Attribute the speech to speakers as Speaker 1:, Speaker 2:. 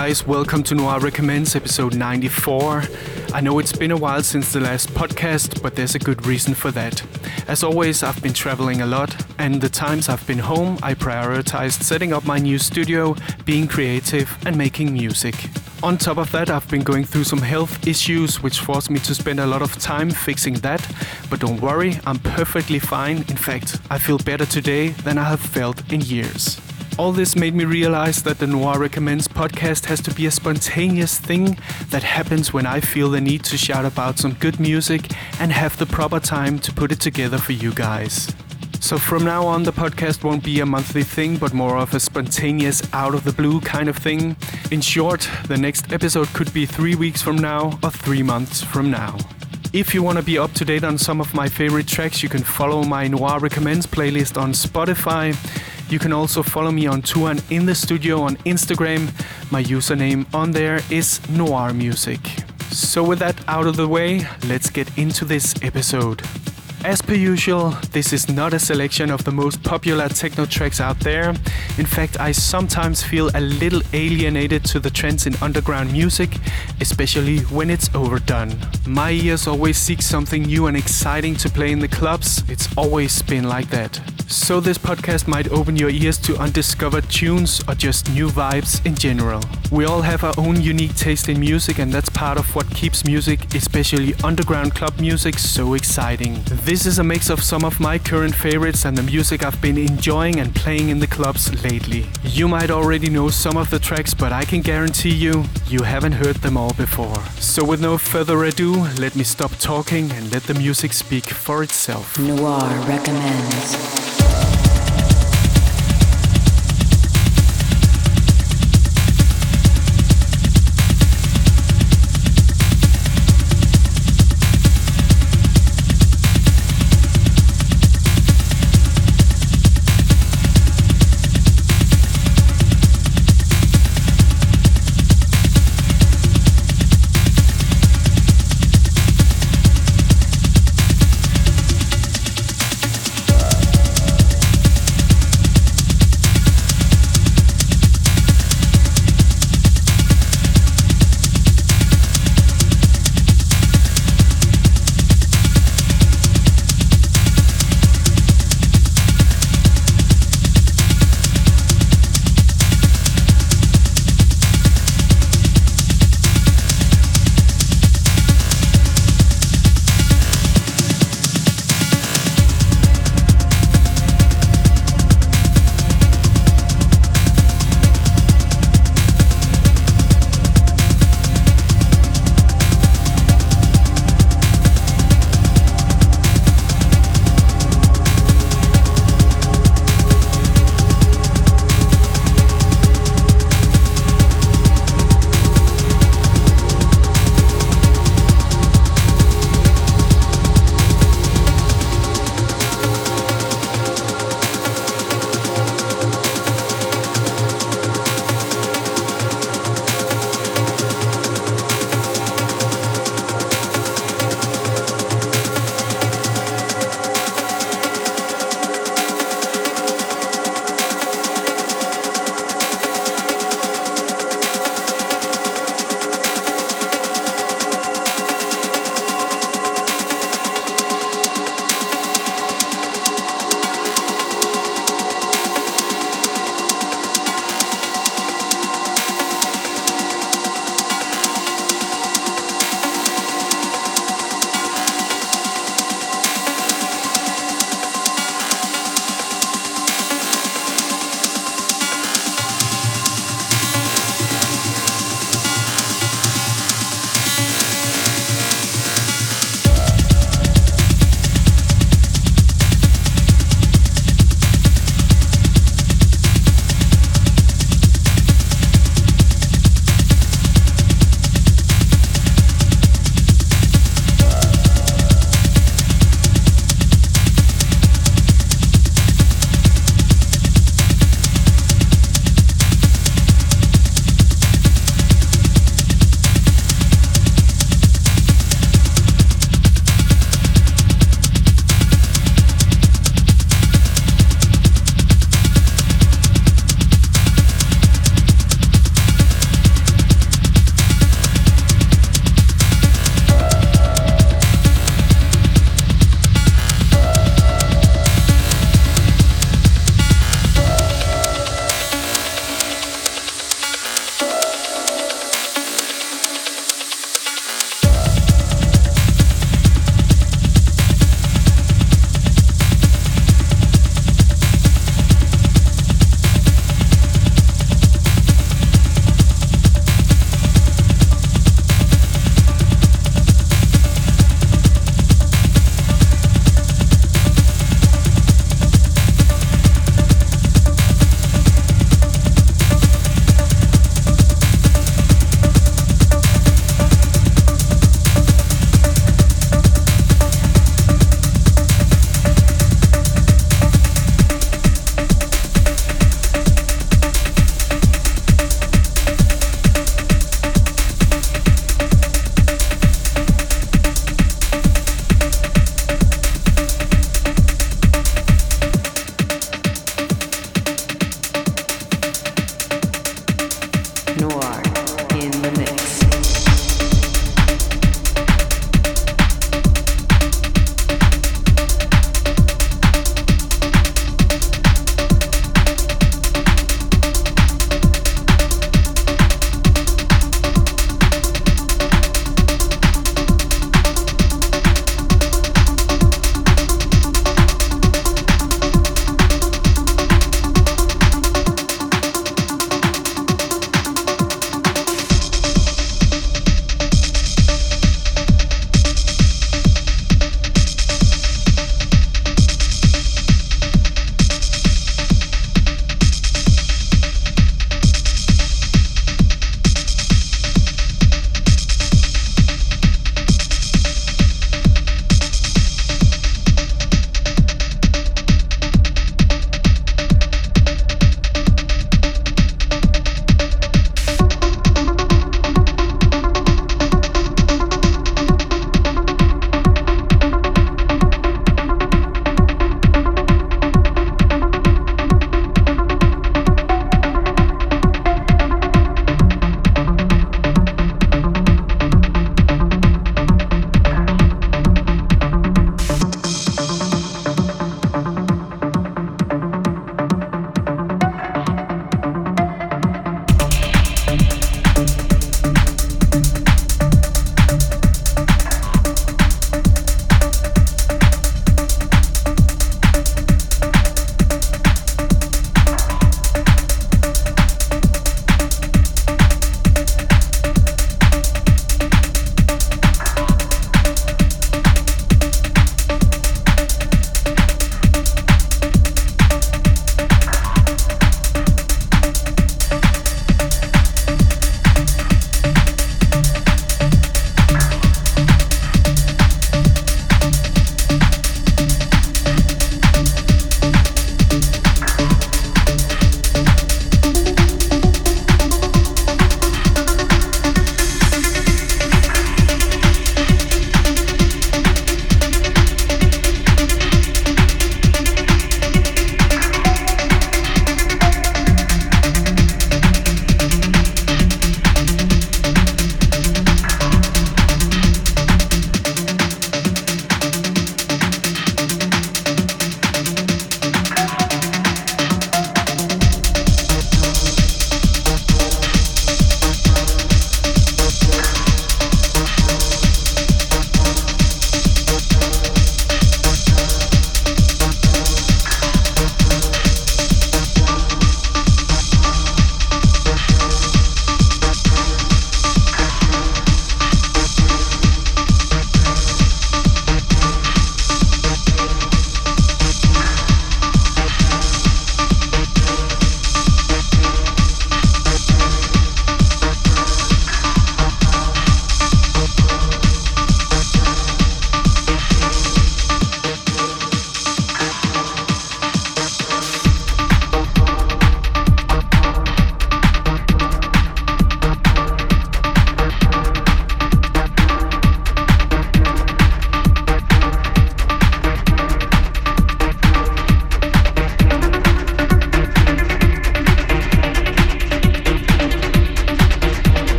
Speaker 1: Guys, welcome to Noir Recommends episode 94. I know it's been a while since the last podcast, but there's a good reason for that. As always, I've been traveling a lot, and the times I've been home, I prioritized setting up my new studio, being creative, and making music. On top of that, I've been going through some health issues which forced me to spend a lot of time fixing that. But don't worry, I'm perfectly fine. In fact, I feel better today than I have felt in years. All this made me realize that the Noir Recommends podcast has to be a spontaneous thing that happens when I feel the need to shout about some good music and have the proper time to put it together for you guys. So from now on, the podcast won't be a monthly thing, but more of a spontaneous, out of the blue kind of thing. In short, the next episode could be three weeks from now or three months from now. If you want to be up to date on some of my favorite tracks, you can follow my Noir Recommends playlist on Spotify. You can also follow me on tour and in the studio on Instagram. My username on there is Noir Music. So, with that out of the way, let's get into this episode. As per usual, this is not a selection of the most popular techno tracks out there. In fact, I sometimes feel a little alienated to the trends in underground music, especially when it's overdone. My ears always seek something new and exciting to play in the clubs, it's always been like that. So, this podcast might open your ears to undiscovered tunes or just new vibes in general. We all have our own unique taste in music, and that's part of what keeps music, especially underground club music, so exciting. This is a mix of some of my current favorites and the music I've been enjoying and playing in the clubs lately. You might already know some of the tracks, but I can guarantee you, you haven't heard them all before. So, with no further ado, let me stop talking and let the music speak for itself.
Speaker 2: Noir recommends.